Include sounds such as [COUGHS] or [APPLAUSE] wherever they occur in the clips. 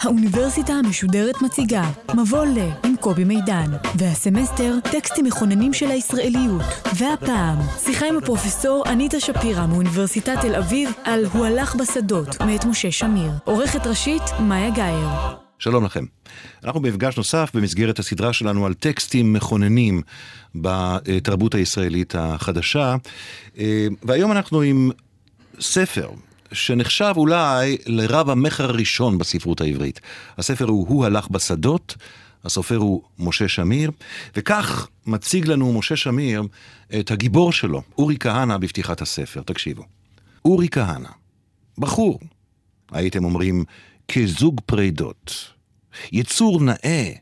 האוניברסיטה המשודרת מציגה מבוא ל עם קובי מידן, והסמסטר טקסטים מכוננים של הישראליות. והפעם, שיחה עם הפרופסור אניטה שפירא מאוניברסיטת תל אביב על "הוא הלך בשדות" מאת משה שמיר. עורכת ראשית, מאיה גאייר. שלום לכם. אנחנו במפגש נוסף במסגרת הסדרה שלנו על טקסטים מכוננים בתרבות הישראלית החדשה, אה, והיום אנחנו עם ספר שנחשב אולי לרב המכר הראשון בספרות העברית. הספר הוא "הוא הלך בשדות", הסופר הוא משה שמיר, וכך מציג לנו משה שמיר את הגיבור שלו, אורי כהנא, בפתיחת הספר. תקשיבו. אורי כהנא, בחור, הייתם אומרים, כזוג פרידות. יצור נאה,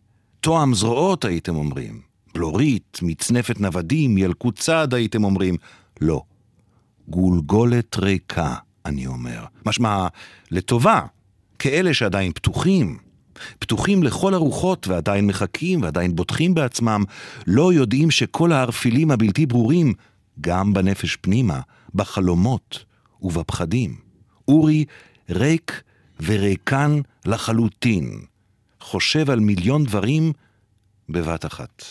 תואם זרועות הייתם אומרים. בלורית, מצנפת נוודים, ילקוט צד הייתם אומרים. לא. גולגולת ריקה, אני אומר. משמע, לטובה, כאלה שעדיין פתוחים, פתוחים לכל הרוחות ועדיין מחכים ועדיין בוטחים בעצמם, לא יודעים שכל הערפילים הבלתי ברורים, גם בנפש פנימה, בחלומות ובפחדים. אורי ריק וריקן לחלוטין, חושב על מיליון דברים בבת אחת.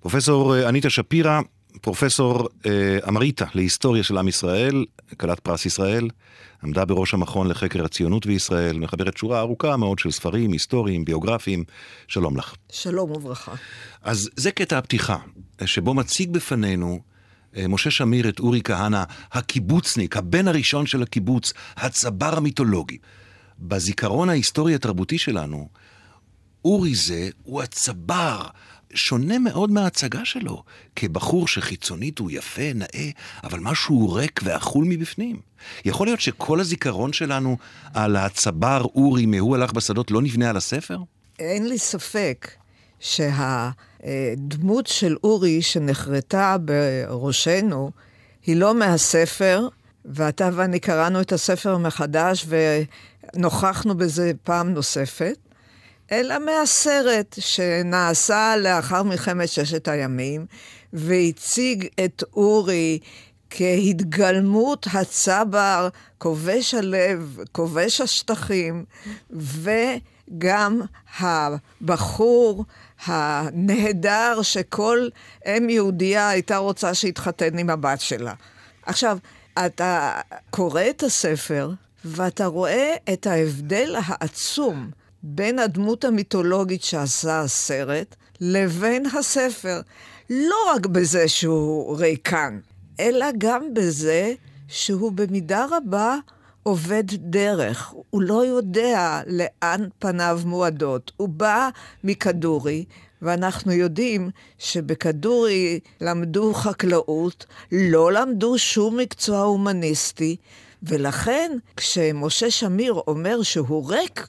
פרופסור אה, אניטה שפירא, פרופסור אה, אמריטה להיסטוריה של עם ישראל, כלת פרס ישראל, עמדה בראש המכון לחקר הציונות בישראל, מחברת שורה ארוכה מאוד של ספרים היסטוריים, ביוגרפיים. שלום לך. שלום וברכה. אז זה קטע הפתיחה, שבו מציג בפנינו אה, משה שמיר את אורי כהנא, הקיבוצניק, הבן הראשון של הקיבוץ, הצבר המיתולוגי. בזיכרון ההיסטורי-התרבותי שלנו, אורי זה הוא הצבר, שונה מאוד מההצגה שלו, כבחור שחיצונית הוא יפה, נאה, אבל משהו ריק ואכול מבפנים. יכול להיות שכל הזיכרון שלנו על הצבר אורי מ"הוא הלך בשדות" לא נבנה על הספר? אין לי ספק שהדמות של אורי שנחרטה בראשנו היא לא מהספר, ואתה ואני קראנו את הספר מחדש ונוכחנו בזה פעם נוספת, אלא מהסרט שנעשה לאחר מלחמת ששת הימים, והציג את אורי כהתגלמות הצבר, כובש הלב, כובש השטחים, וגם הבחור הנהדר שכל אם יהודייה הייתה רוצה שיתחתן עם הבת שלה. עכשיו, אתה קורא את הספר, ואתה רואה את ההבדל העצום בין הדמות המיתולוגית שעשה הסרט לבין הספר. לא רק בזה שהוא ריקן, אלא גם בזה שהוא במידה רבה עובד דרך. הוא לא יודע לאן פניו מועדות. הוא בא מכדורי, ואנחנו יודעים שבכדורי למדו חקלאות, לא למדו שום מקצוע הומניסטי, ולכן כשמשה שמיר אומר שהוא ריק,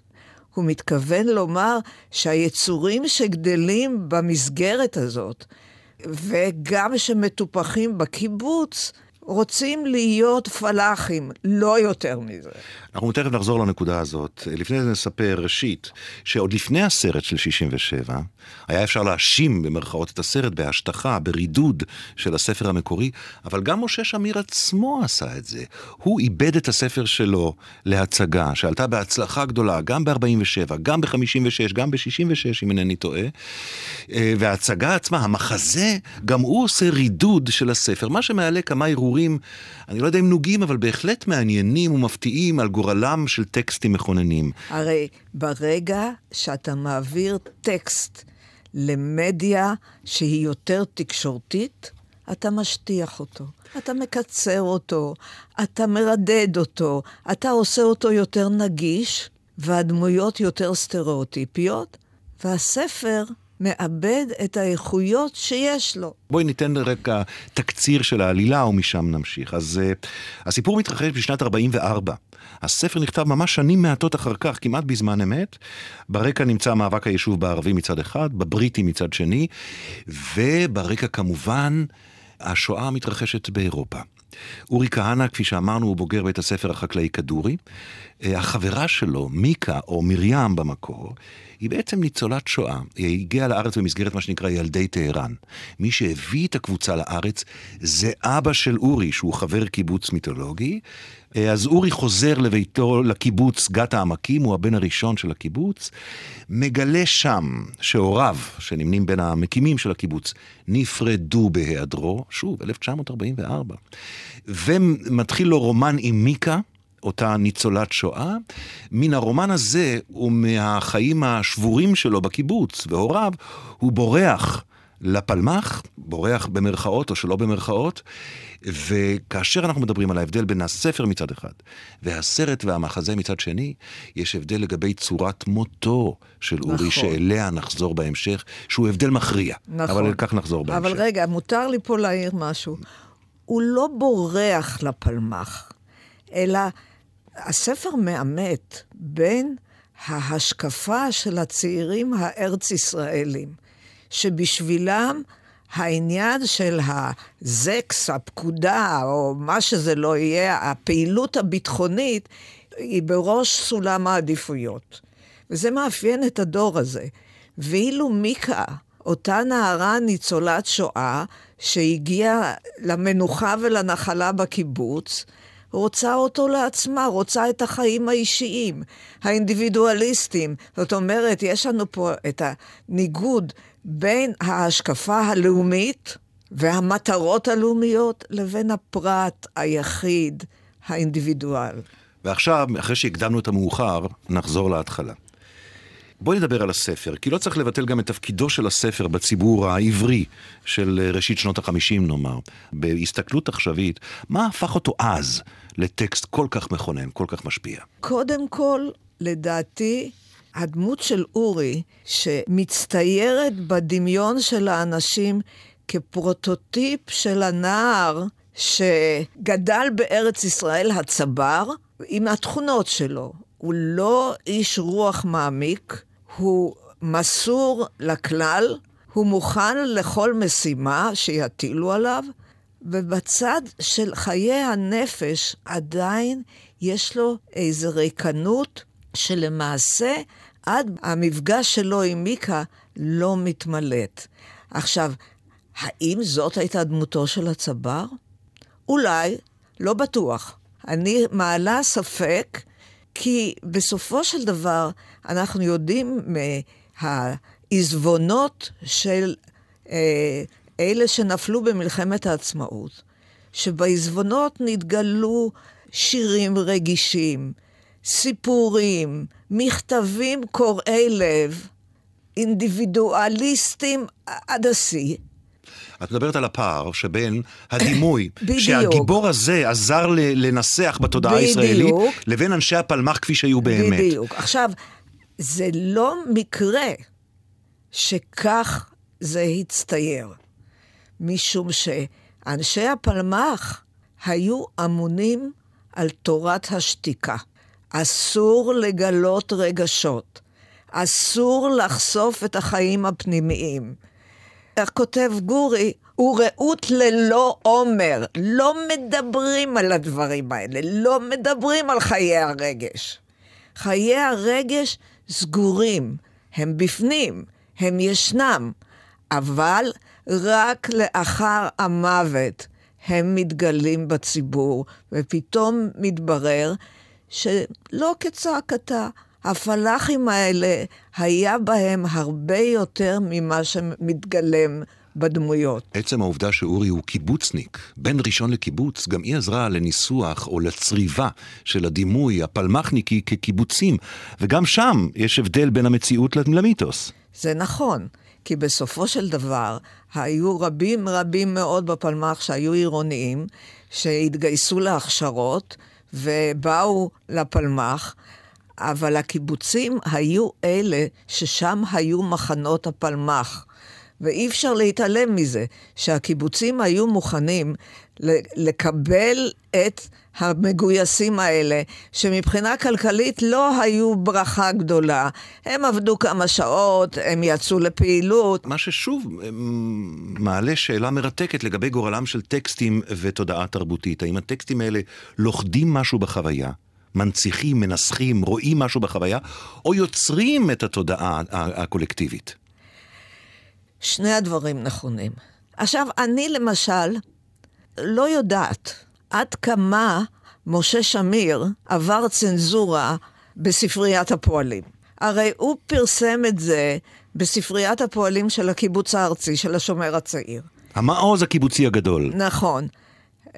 הוא מתכוון לומר שהיצורים שגדלים במסגרת הזאת, וגם שמטופחים בקיבוץ, רוצים להיות פלאחים, לא יותר מזה. אנחנו תכף נחזור לנקודה הזאת. לפני זה נספר ראשית, שעוד לפני הסרט של 67, היה אפשר להאשים במרכאות את הסרט בהשטחה, ברידוד של הספר המקורי, אבל גם משה שמיר עצמו עשה את זה. הוא איבד את הספר שלו להצגה, שעלתה בהצלחה גדולה, גם ב-47, גם ב-56, גם ב-66, אם אינני טועה. אה, וההצגה עצמה, המחזה, גם הוא עושה רידוד של הספר, מה שמעלה כמה הרהורים, אני לא יודע אם נוגים, אבל בהחלט מעניינים ומפתיעים על גורלם של טקסטים מכוננים. הרי ברגע שאתה מעביר טקסט למדיה שהיא יותר תקשורתית, אתה משטיח אותו, אתה מקצר אותו, אתה מרדד אותו, אתה עושה אותו יותר נגיש, והדמויות יותר סטריאוטיפיות, והספר מאבד את האיכויות שיש לו. בואי ניתן רקע תקציר של העלילה ומשם נמשיך. אז uh, הסיפור מתרחש בשנת 44. הספר נכתב ממש שנים מעטות אחר כך, כמעט בזמן אמת. ברקע נמצא מאבק היישוב בערבי מצד אחד, בבריטי מצד שני, וברקע כמובן השואה המתרחשת באירופה. אורי כהנא, כפי שאמרנו, הוא בוגר בית הספר החקלאי כדורי. אה, החברה שלו, מיקה, או מרים במקור, היא בעצם ניצולת שואה. היא הגיעה לארץ במסגרת מה שנקרא ילדי טהרן. מי שהביא את הקבוצה לארץ זה אבא של אורי, שהוא חבר קיבוץ מיתולוגי. אה, אז אורי חוזר לביתו, לקיבוץ גת העמקים, הוא הבן הראשון של הקיבוץ, מגלה שם שהוריו, שנמנים בין המקימים של הקיבוץ, נפרדו בהיעדרו, שוב, 1944, ומתחיל לו רומן עם מיקה, אותה ניצולת שואה. מן הרומן הזה ומהחיים השבורים שלו בקיבוץ והוריו, הוא בורח לפלמ"ח, בורח במרכאות או שלא במרכאות, וכאשר אנחנו מדברים על ההבדל בין הספר מצד אחד והסרט והמחזה מצד שני, יש הבדל לגבי צורת מותו של נכון. אורי, שאליה נחזור בהמשך, שהוא הבדל מכריע. נכון. אבל לכך נחזור בהמשך. אבל רגע, מותר לי פה להעיר משהו. הוא לא בורח לפלמ"ח, אלא הספר מאמת בין ההשקפה של הצעירים הארץ-ישראלים, שבשבילם העניין של הזקס, הפקודה, או מה שזה לא יהיה, הפעילות הביטחונית, היא בראש סולם העדיפויות. וזה מאפיין את הדור הזה. ואילו מיקה, אותה נערה ניצולת שואה, שהגיעה למנוחה ולנחלה בקיבוץ, רוצה אותו לעצמה, רוצה את החיים האישיים, האינדיבידואליסטיים. זאת אומרת, יש לנו פה את הניגוד בין ההשקפה הלאומית והמטרות הלאומיות לבין הפרט היחיד, האינדיבידואל. ועכשיו, אחרי שהקדמנו את המאוחר, נחזור להתחלה. בואי נדבר על הספר, כי לא צריך לבטל גם את תפקידו של הספר בציבור העברי של ראשית שנות החמישים נאמר. בהסתכלות עכשווית, מה הפך אותו אז לטקסט כל כך מכונן, כל כך משפיע? קודם כל, לדעתי, הדמות של אורי, שמצטיירת בדמיון של האנשים כפרוטוטיפ של הנער שגדל בארץ ישראל הצבר, עם התכונות שלו. הוא לא איש רוח מעמיק, הוא מסור לכלל, הוא מוכן לכל משימה שיטילו עליו, ובצד של חיי הנפש עדיין יש לו איזו ריקנות שלמעשה עד המפגש שלו עם מיקה לא מתמלאת. עכשיו, האם זאת הייתה דמותו של הצבר? אולי, לא בטוח. אני מעלה ספק, כי בסופו של דבר אנחנו יודעים מהעיזבונות של אה, אלה שנפלו במלחמת העצמאות, שבעיזבונות נתגלו שירים רגישים, סיפורים, מכתבים קורעי לב, אינדיבידואליסטים עד השיא. את מדברת על הפער שבין הדימוי [COUGHS] שהגיבור הזה עזר לנסח בתודעה בדיוק. הישראלית, לבין אנשי הפלמ"ח כפי שהיו באמת. בדיוק. עכשיו, זה לא מקרה שכך זה הצטייר, משום שאנשי הפלמ"ח היו אמונים על תורת השתיקה. אסור לגלות רגשות. אסור לחשוף את החיים הפנימיים. איך כותב גורי, הוא רעות ללא עומר. לא מדברים על הדברים האלה, לא מדברים על חיי הרגש. חיי הרגש סגורים, הם בפנים, הם ישנם, אבל רק לאחר המוות הם מתגלים בציבור, ופתאום מתברר שלא כצעקתה, הפלאחים האלה, היה בהם הרבה יותר ממה שמתגלם בדמויות. עצם העובדה שאורי הוא קיבוצניק, בן ראשון לקיבוץ, גם היא עזרה לניסוח או לצריבה של הדימוי הפלמחניקי כקיבוצים, וגם שם יש הבדל בין המציאות למיתוס. זה נכון, כי בסופו של דבר היו רבים רבים מאוד בפלמ"ח שהיו עירוניים, שהתגייסו להכשרות, ובאו לפלמ"ח, אבל הקיבוצים היו אלה ששם היו מחנות הפלמ"ח. ואי אפשר להתעלם מזה, שהקיבוצים היו מוכנים לקבל את המגויסים האלה, שמבחינה כלכלית לא היו ברכה גדולה. הם עבדו כמה שעות, הם יצאו לפעילות. מה ששוב אמ, מעלה שאלה מרתקת לגבי גורלם של טקסטים ותודעה תרבותית. האם הטקסטים האלה לוכדים משהו בחוויה? מנציחים, מנסחים, רואים משהו בחוויה, או יוצרים את התודעה הקולקטיבית? שני הדברים נכונים. עכשיו, אני למשל לא יודעת עד כמה משה שמיר עבר צנזורה בספריית הפועלים. הרי הוא פרסם את זה בספריית הפועלים של הקיבוץ הארצי, של השומר הצעיר. המעוז הקיבוצי הגדול. נכון.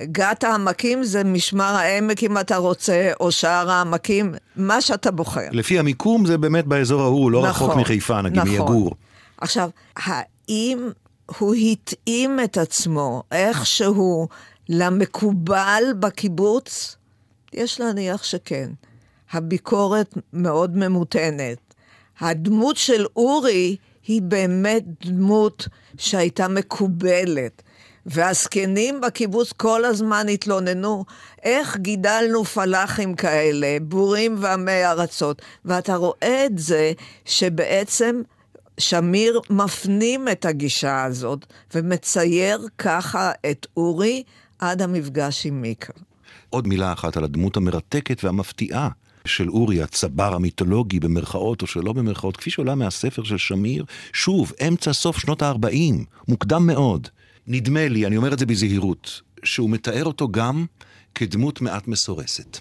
גת העמקים זה משמר העמק אם אתה רוצה, או שער העמקים, מה שאתה בוחר. לפי המיקום זה באמת באזור ההוא, לא נכון, רחוק מחיפה, נגיד נכון. מיגור. עכשיו, האם הוא התאים את עצמו איכשהו למקובל בקיבוץ? יש להניח שכן. הביקורת מאוד ממותנת. הדמות של אורי היא באמת דמות שהייתה מקובלת. והזקנים בקיבוץ כל הזמן התלוננו, איך גידלנו פלאחים כאלה, בורים ועמי ארצות. ואתה רואה את זה שבעצם שמיר מפנים את הגישה הזאת ומצייר ככה את אורי עד המפגש עם מיקה. עוד מילה אחת על הדמות המרתקת והמפתיעה של אורי, הצבר המיתולוגי במרכאות או שלא במרכאות, כפי שעולה מהספר של שמיר, שוב, אמצע סוף שנות ה-40, מוקדם מאוד. נדמה לי, אני אומר את זה בזהירות, שהוא מתאר אותו גם כדמות מעט מסורסת.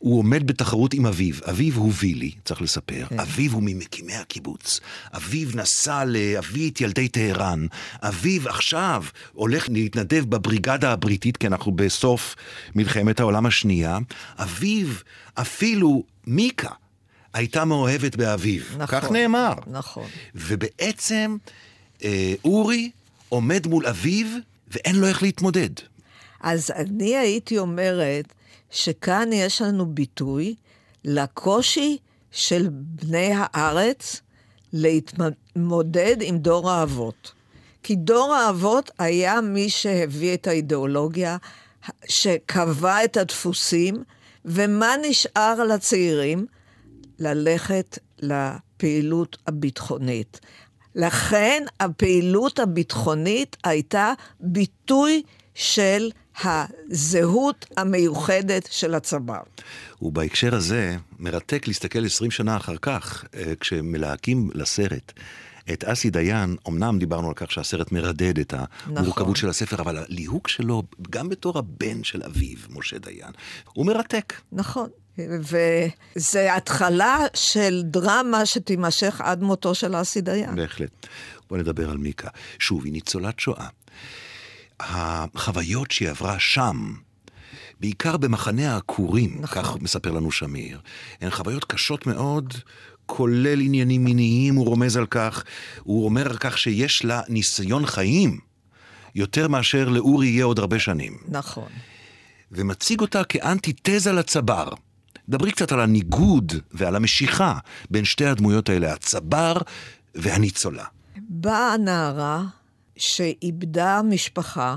הוא עומד בתחרות עם אביו. אביו הוא וילי, צריך לספר. כן. אביו הוא ממקימי הקיבוץ. אביו נסע להביא את ילדי טהרן. אביו עכשיו הולך להתנדב בבריגדה הבריטית, כי אנחנו בסוף מלחמת העולם השנייה. אביו, אפילו מיקה, הייתה מאוהבת באביו. נכון. כך נאמר. נכון. ובעצם אה, אורי עומד מול אביו ואין לו איך להתמודד. אז אני הייתי אומרת שכאן יש לנו ביטוי לקושי של בני הארץ להתמודד עם דור האבות. כי דור האבות היה מי שהביא את האידיאולוגיה, שקבע את הדפוסים, ומה נשאר לצעירים? ללכת לפעילות הביטחונית. לכן הפעילות הביטחונית הייתה ביטוי של הזהות המיוחדת של הצבא. ובהקשר הזה, מרתק להסתכל 20 שנה אחר כך, אה, כשמלהקים לסרט. את אסי דיין, אמנם דיברנו על כך שהסרט מרדד את המורכבות נכון. של הספר, אבל הליהוק שלו, גם בתור הבן של אביו, משה דיין, הוא מרתק. נכון. וזה התחלה של דרמה שתימשך עד מותו של אסי דיין. בהחלט. בוא נדבר על מיקה. שוב, היא ניצולת שואה. החוויות שהיא עברה שם, בעיקר במחנה העקורים, נכון. כך מספר לנו שמיר, הן חוויות קשות מאוד, כולל עניינים מיניים, הוא רומז על כך, הוא אומר על כך שיש לה ניסיון חיים יותר מאשר לאורי יהיה עוד הרבה שנים. נכון. ומציג אותה כאנטיתזה לצבר. דברי קצת על הניגוד ועל המשיכה בין שתי הדמויות האלה, הצבר והניצולה. באה הנערה שאיבדה משפחה,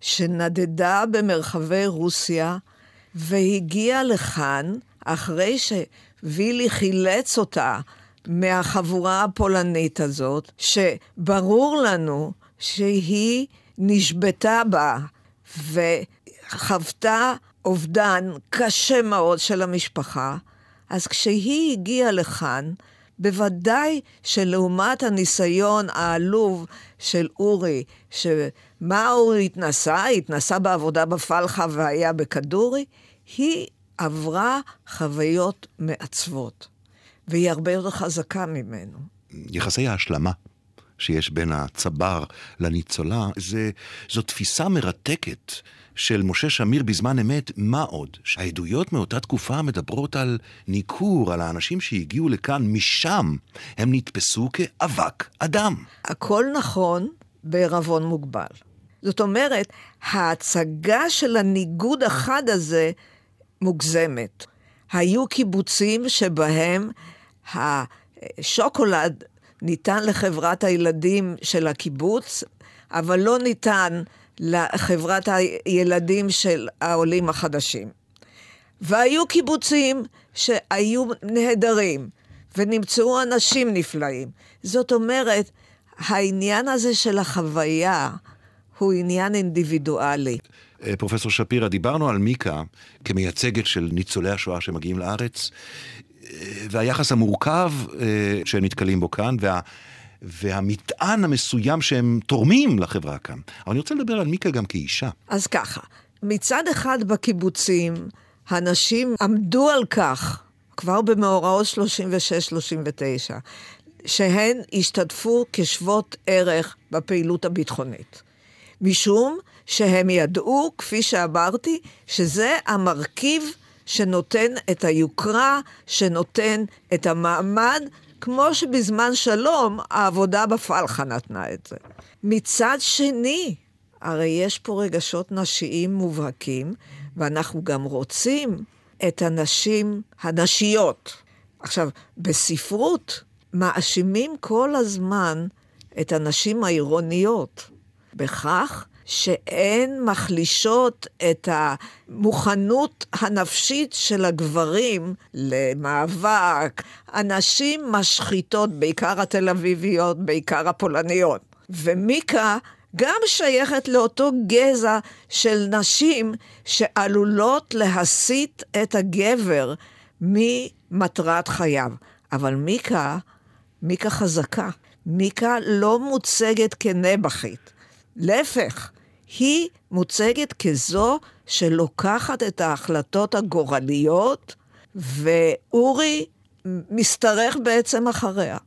שנדדה במרחבי רוסיה, והגיעה לכאן אחרי שווילי חילץ אותה מהחבורה הפולנית הזאת, שברור לנו שהיא נשבתה בה וחוותה אובדן קשה מאוד של המשפחה, אז כשהיא הגיעה לכאן, בוודאי שלעומת הניסיון העלוב של אורי, שמה אורי התנסה? התנסה בעבודה בפלחה והיה בכדורי, היא עברה חוויות מעצבות, והיא הרבה יותר חזקה ממנו. יחסי ההשלמה שיש בין הצבר לניצולה, זה, זו תפיסה מרתקת. של משה שמיר בזמן אמת, מה עוד? שהעדויות מאותה תקופה מדברות על ניכור, על האנשים שהגיעו לכאן משם, הם נתפסו כאבק אדם. הכל נכון בערבון מוגבל. זאת אומרת, ההצגה של הניגוד החד הזה מוגזמת. היו קיבוצים שבהם השוקולד ניתן לחברת הילדים של הקיבוץ, אבל לא ניתן לחברת הילדים של העולים החדשים. והיו קיבוצים שהיו נהדרים, ונמצאו אנשים נפלאים. זאת אומרת, העניין הזה של החוויה הוא עניין אינדיבידואלי. אה, פרופסור שפירא, דיברנו על מיקה כמייצגת של ניצולי השואה שמגיעים לארץ, והיחס המורכב אה, שהם נתקלים בו כאן, וה... והמטען המסוים שהם תורמים לחברה כאן. אבל אני רוצה לדבר על מיקה גם כאישה. אז ככה, מצד אחד בקיבוצים, הנשים עמדו על כך, כבר במאורעות 36-39, שהן השתתפו כשוות ערך בפעילות הביטחונית. משום שהם ידעו, כפי שאמרתי, שזה המרכיב שנותן את היוקרה, שנותן את המעמד, כמו שבזמן שלום העבודה בפלחה נתנה את זה. מצד שני, הרי יש פה רגשות נשיים מובהקים, ואנחנו גם רוצים את הנשים הנשיות. עכשיו, בספרות מאשימים כל הזמן את הנשים העירוניות בכך שהן מחלישות את המוכנות הנפשית של הגברים למאבק. הנשים משחיתות, בעיקר התל אביביות, בעיקר הפולניות. ומיקה גם שייכת לאותו גזע של נשים שעלולות להסיט את הגבר ממטרת חייו. אבל מיקה, מיקה חזקה. מיקה לא מוצגת כנבחית. להפך, היא מוצגת כזו שלוקחת את ההחלטות הגורליות, ואורי משתרך בעצם אחריה.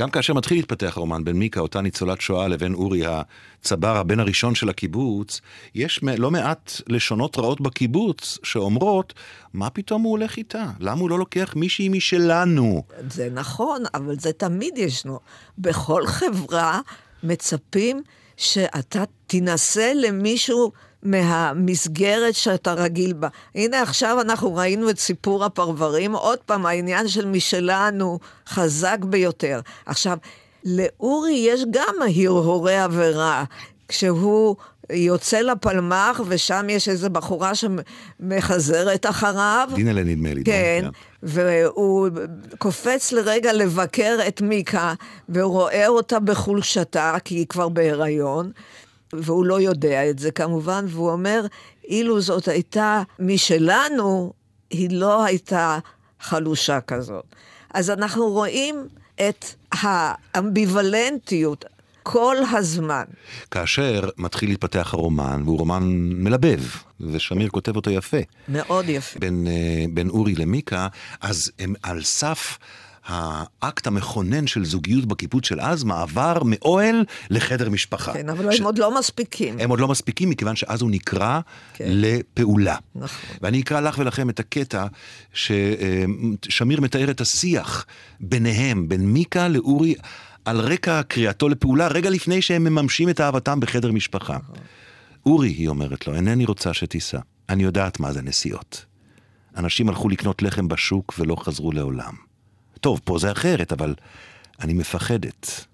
גם כאשר מתחיל להתפתח הרומן בין מיקה, אותה ניצולת שואה, לבין אורי הצבר, הבן הראשון של הקיבוץ, יש לא מעט לשונות רעות בקיבוץ שאומרות, מה פתאום הוא הולך איתה? למה הוא לא לוקח מישהי משלנו? זה נכון, אבל זה תמיד ישנו. בכל חברה מצפים שאתה תינשא למישהו מהמסגרת שאתה רגיל בה. הנה עכשיו אנחנו ראינו את סיפור הפרברים, עוד פעם, העניין של משלנו חזק ביותר. עכשיו, לאורי יש גם הרהורי עבירה. כשהוא יוצא לפלמ"ח, ושם יש איזו בחורה שמחזרת אחריו. דינלה נדמה לי. כן, כן, והוא קופץ לרגע לבקר את מיקה, והוא רואה אותה בחולשתה, כי היא כבר בהיריון, והוא לא יודע את זה כמובן, והוא אומר, אילו זאת הייתה משלנו, היא לא הייתה חלושה כזאת. אז אנחנו רואים את האמביוולנטיות, כל הזמן. כאשר מתחיל להתפתח הרומן, והוא רומן מלבב, ושמיר כותב אותו יפה. מאוד יפה. בין, אה, בין אורי למיקה, אז הם על סף... האקט המכונן של זוגיות בקיבוץ של אז, מעבר מאוהל לחדר משפחה. כן, אבל ש... הם עוד לא מספיקים. הם עוד לא מספיקים, מכיוון שאז הוא נקרא כן. לפעולה. נכון. ואני אקרא לך ולכם את הקטע ששמיר מתאר את השיח ביניהם, בין מיקה לאורי. על רקע קריאתו לפעולה, רגע לפני שהם מממשים את אהבתם בחדר משפחה. אורי, היא אומרת לו, אינני רוצה שתיסע. אני יודעת מה זה נסיעות. אנשים הלכו לקנות לחם בשוק ולא חזרו לעולם. טוב, פה זה אחרת, אבל אני מפחדת.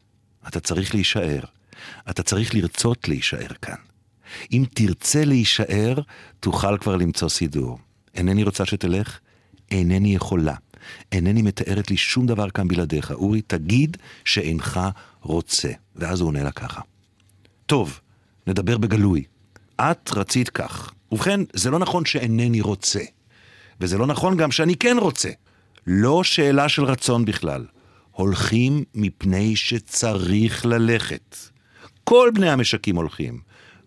אתה צריך להישאר. אתה צריך לרצות להישאר כאן. אם תרצה להישאר, תוכל כבר למצוא סידור. אינני רוצה שתלך, אינני יכולה. אינני מתארת לי שום דבר כאן בלעדיך. אורי, תגיד שאינך רוצה. ואז הוא עונה לה ככה. טוב, נדבר בגלוי. את רצית כך. ובכן, זה לא נכון שאינני רוצה. וזה לא נכון גם שאני כן רוצה. לא שאלה של רצון בכלל. הולכים מפני שצריך ללכת. כל בני המשקים הולכים.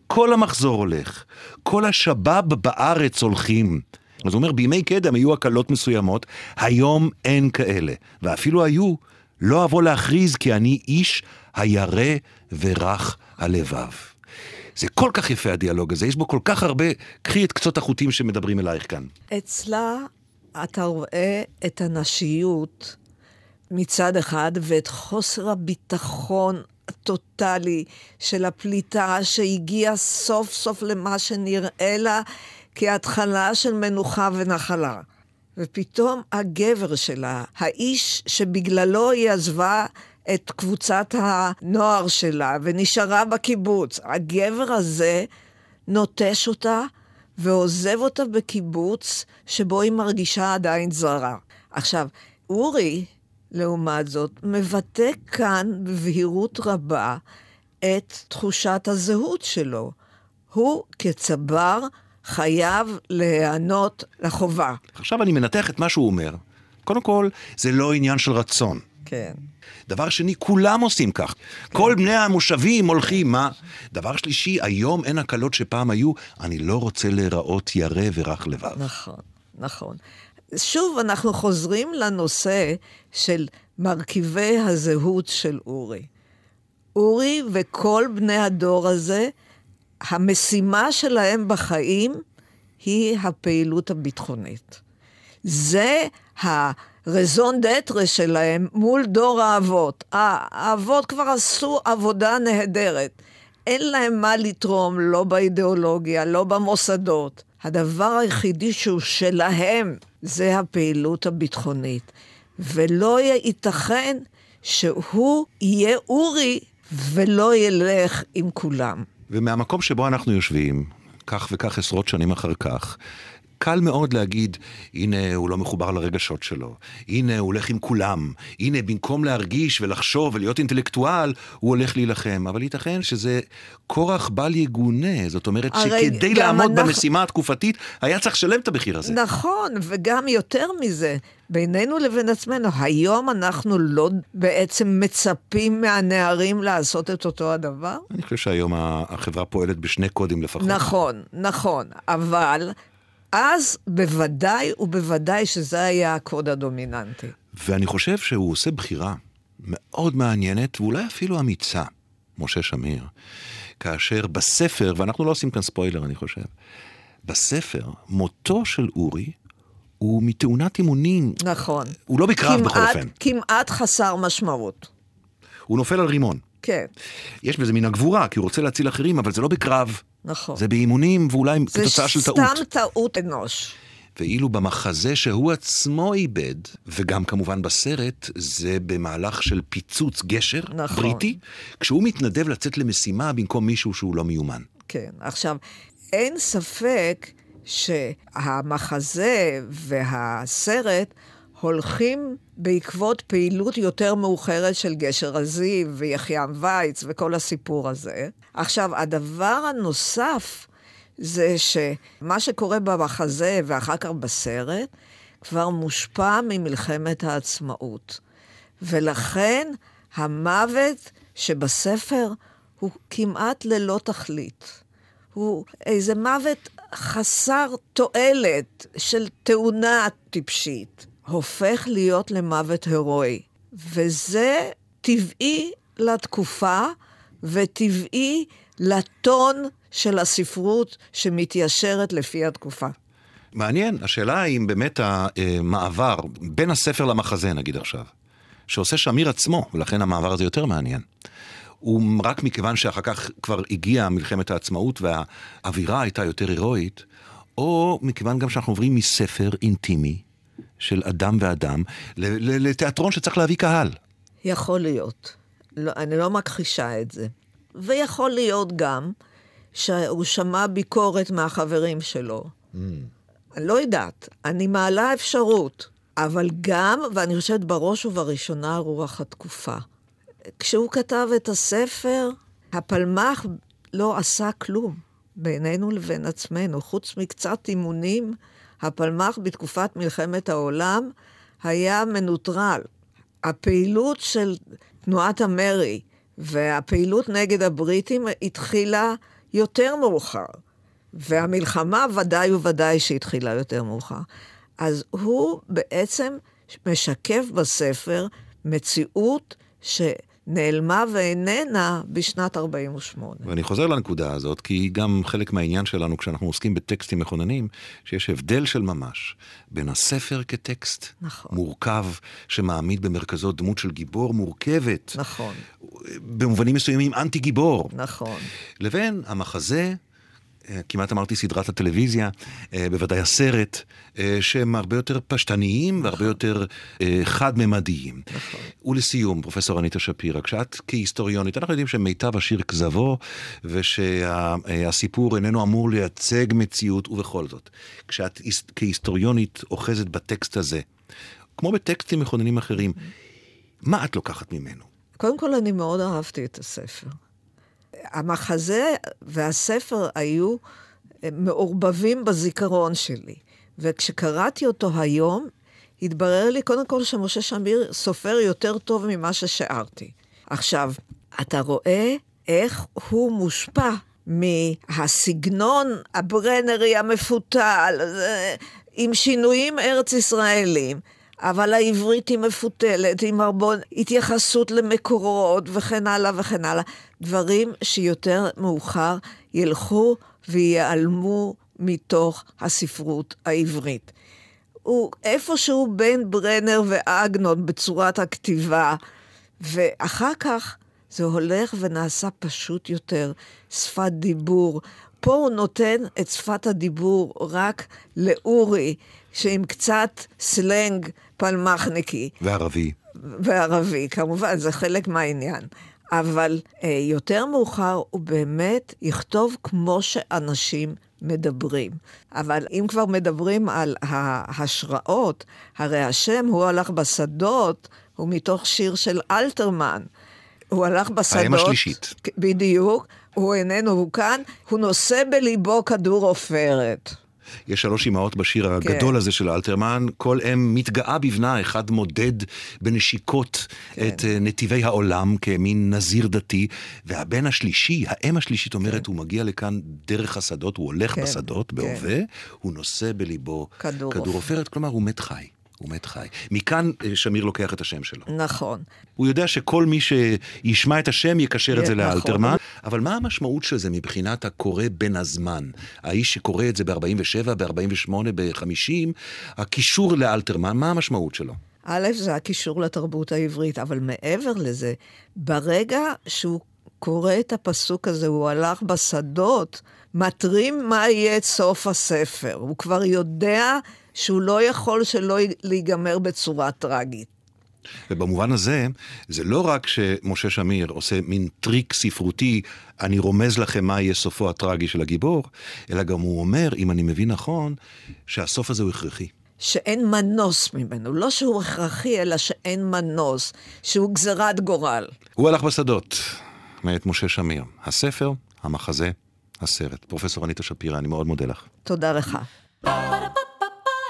כל המחזור הולך. כל השבאב בארץ הולכים. אז הוא אומר, בימי קדם היו הקלות מסוימות, היום אין כאלה. ואפילו היו, לא אבוא להכריז כי אני איש הירא ורך הלבב. זה כל כך יפה הדיאלוג הזה, יש בו כל כך הרבה, קחי את קצות החוטים שמדברים אלייך כאן. אצלה אתה רואה את הנשיות מצד אחד, ואת חוסר הביטחון הטוטלי של הפליטה שהגיעה סוף סוף למה שנראה לה כהתחלה של מנוחה ונחלה. ופתאום הגבר שלה, האיש שבגללו היא עזבה את קבוצת הנוער שלה ונשארה בקיבוץ, הגבר הזה נוטש אותה ועוזב אותה בקיבוץ שבו היא מרגישה עדיין זרה. עכשיו, אורי, לעומת זאת, מבטא כאן בבהירות רבה את תחושת הזהות שלו. הוא כצבר חייב להיענות לחובה. עכשיו אני מנתח את מה שהוא אומר. קודם כל, זה לא עניין של רצון. כן. דבר שני, כולם עושים כך. כל בני המושבים הולכים, מה? דבר שלישי, היום אין הקלות שפעם היו, אני לא רוצה להיראות ירא ורך לבב. נכון, נכון. שוב, אנחנו חוזרים לנושא של מרכיבי הזהות של אורי. אורי וכל בני הדור הזה, המשימה שלהם בחיים היא הפעילות הביטחונית. זה הרזון דטרה שלהם מול דור האבות. האבות כבר עשו עבודה נהדרת. אין להם מה לתרום, לא באידיאולוגיה, לא במוסדות. הדבר היחידי שהוא שלהם זה הפעילות הביטחונית. ולא ייתכן שהוא יהיה אורי ולא ילך עם כולם. ומהמקום שבו אנחנו יושבים, כך וכך עשרות שנים אחר כך, קל מאוד להגיד, הנה, הוא לא מחובר לרגשות שלו, הנה, הוא הולך עם כולם, הנה, במקום להרגיש ולחשוב ולהיות אינטלקטואל, הוא הולך להילחם. אבל ייתכן שזה כורח בל יגונה, זאת אומרת שכדי לעמוד אנחנו... במשימה התקופתית, היה צריך לשלם את המחיר הזה. נכון, וגם יותר מזה, בינינו לבין עצמנו, היום אנחנו לא בעצם מצפים מהנערים לעשות את אותו הדבר? אני חושב שהיום החברה פועלת בשני קודים לפחות. נכון, נכון, אבל אז בוודאי ובוודאי שזה היה הקוד הדומיננטי. ואני חושב שהוא עושה בחירה מאוד מעניינת ואולי אפילו אמיצה, משה שמיר, כאשר בספר, ואנחנו לא עושים כאן ספוילר אני חושב, בספר מותו של אורי הוא מתאונת אימונים. נכון. הוא לא בקרב כמעט, בכל אופן. כמעט חסר משמעות. הוא נופל על רימון. כן. יש בזה מן הגבורה, כי הוא רוצה להציל אחרים, אבל זה לא בקרב. נכון. זה באימונים, ואולי כתוצאה של טעות. זה סתם טעות אנוש. ואילו במחזה שהוא עצמו איבד, וגם כמובן בסרט, זה במהלך של פיצוץ גשר נכון. בריטי, כשהוא מתנדב לצאת למשימה במקום מישהו שהוא לא מיומן. כן, עכשיו, אין ספק שהמחזה והסרט הולכים בעקבות פעילות יותר מאוחרת של גשר הזיו ויחיעם וייץ וכל הסיפור הזה. עכשיו, הדבר הנוסף זה שמה שקורה במחזה ואחר כך בסרט כבר מושפע ממלחמת העצמאות. ולכן המוות שבספר הוא כמעט ללא תכלית. הוא איזה מוות חסר תועלת של תאונה טיפשית. הופך להיות למוות הירואי. וזה טבעי לתקופה וטבעי לטון של הספרות שמתיישרת לפי התקופה. מעניין, השאלה היא אם באמת המעבר בין הספר למחזה, נגיד עכשיו, שעושה שמיר עצמו, ולכן המעבר הזה יותר מעניין. הוא רק מכיוון שאחר כך כבר הגיעה מלחמת העצמאות והאווירה הייתה יותר הירואית, או מכיוון גם שאנחנו עוברים מספר אינטימי של אדם ואדם לתיאטרון שצריך להביא קהל. יכול להיות. לא, אני לא מכחישה את זה. ויכול להיות גם שהוא שמע ביקורת מהחברים שלו. Mm. אני לא יודעת, אני מעלה אפשרות, אבל גם, ואני חושבת בראש ובראשונה, רוח התקופה. כשהוא כתב את הספר, הפלמ"ח לא עשה כלום בינינו לבין עצמנו, חוץ מקצת אימונים הפלמ"ח בתקופת מלחמת העולם היה מנוטרל. הפעילות של תנועת המרי והפעילות נגד הבריטים התחילה יותר מאוחר, והמלחמה ודאי וודאי שהתחילה יותר מאוחר. אז הוא בעצם משקף בספר מציאות ש... נעלמה ואיננה בשנת 48. ואני חוזר לנקודה הזאת, כי היא גם חלק מהעניין שלנו כשאנחנו עוסקים בטקסטים מכוננים, שיש הבדל של ממש בין הספר כטקסט נכון. מורכב, שמעמיד במרכזו דמות של גיבור מורכבת. נכון. במובנים מסוימים אנטי גיבור. נכון. לבין המחזה כמעט אמרתי סדרת הטלוויזיה, אה, בוודאי הסרט, אה, שהם הרבה יותר פשטניים והרבה יותר חד-ממדיים. נכון. ולסיום, פרופסור אניטה שפירא, כשאת כהיסטוריונית, אנחנו יודעים שמיטב השיר כזבו, ושהסיפור איננו אמור לייצג מציאות, ובכל זאת, כשאת כהיסטוריונית אוחזת בטקסט הזה, כמו בטקסטים מכוננים אחרים, מה את לוקחת ממנו? קודם כל, אני מאוד אהבתי את הספר. המחזה והספר היו אה, מעורבבים בזיכרון שלי. וכשקראתי אותו היום, התברר לי קודם כל שמשה שמיר סופר יותר טוב ממה ששארתי. עכשיו, אתה רואה איך הוא מושפע מהסגנון הברנרי המפותל, אה, עם שינויים ארץ ישראלים. אבל העברית היא מפותלת, עם הרבה התייחסות למקורות וכן הלאה וכן הלאה. דברים שיותר מאוחר ילכו וייעלמו מתוך הספרות העברית. הוא איפשהו בין ברנר ואגנון בצורת הכתיבה, ואחר כך זה הולך ונעשה פשוט יותר, שפת דיבור. פה הוא נותן את שפת הדיבור רק לאורי, שעם קצת סלנג פלמחניקי. וערבי. וערבי, כמובן, זה חלק מהעניין. אבל אה, יותר מאוחר הוא באמת יכתוב כמו שאנשים מדברים. אבל אם כבר מדברים על ההשראות, הרי השם, הוא הלך בשדות, הוא מתוך שיר של אלתרמן. הוא הלך בשדות. האם השלישית. בדיוק. הוא איננו, הוא כאן. הוא נושא בליבו כדור עופרת. יש שלוש אמהות בשיר כן. הגדול הזה של אלתרמן, כל אם מתגאה בבנה, אחד מודד בנשיקות כן. את אה, נתיבי העולם כמין נזיר דתי, והבן השלישי, האם השלישית אומרת, כן. הוא מגיע לכאן דרך השדות, הוא הולך כן. בשדות, כן. בהווה, הוא נושא בליבו כדור, כדור עופרת, כלומר הוא מת חי. הוא מת חי. מכאן אה, שמיר לוקח את השם שלו. נכון. הוא יודע שכל מי שישמע את השם יקשר את זה נכון. לאלתרמן, אבל מה המשמעות של זה מבחינת הקורא בין הזמן? האיש שקורא את זה ב-47, ב-48, ב-50, הקישור לאלתרמן, מה המשמעות שלו? א', זה הקישור לתרבות העברית, אבל מעבר לזה, ברגע שהוא קורא את הפסוק הזה, הוא הלך בשדות, מתרים מה יהיה את סוף הספר. הוא כבר יודע שהוא לא יכול שלא להיגמר בצורה טרגית. ובמובן הזה, זה לא רק שמשה שמיר עושה מין טריק ספרותי, אני רומז לכם מה יהיה סופו הטרגי של הגיבור, אלא גם הוא אומר, אם אני מבין נכון, שהסוף הזה הוא הכרחי. שאין מנוס ממנו, לא שהוא הכרחי, אלא שאין מנוס, שהוא גזירת גורל. הוא הלך בשדות, מאת משה שמיר. הספר, המחזה, הסרט. פרופסור אניטה שפירא, אני מאוד מודה לך. תודה לך.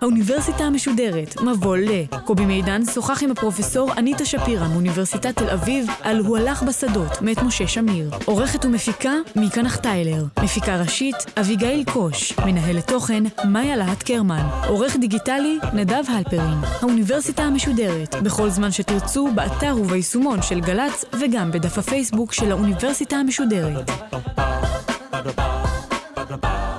האוניברסיטה המשודרת, מבוא ל. קובי מידן שוחח עם הפרופסור אניטה שפירא מאוניברסיטת תל אביב על "הוא הלך בשדות" מאת משה שמיר. עורכת ומפיקה מיקה נחטיילר. מפיקה ראשית אביגיל קוש. מנהלת תוכן מאיה להט קרמן. עורך דיגיטלי נדב הלפרין. האוניברסיטה המשודרת, בכל זמן שתרצו, באתר וביישומון של גל"צ וגם בדף הפייסבוק של האוניברסיטה המשודרת. Ba-da-ba.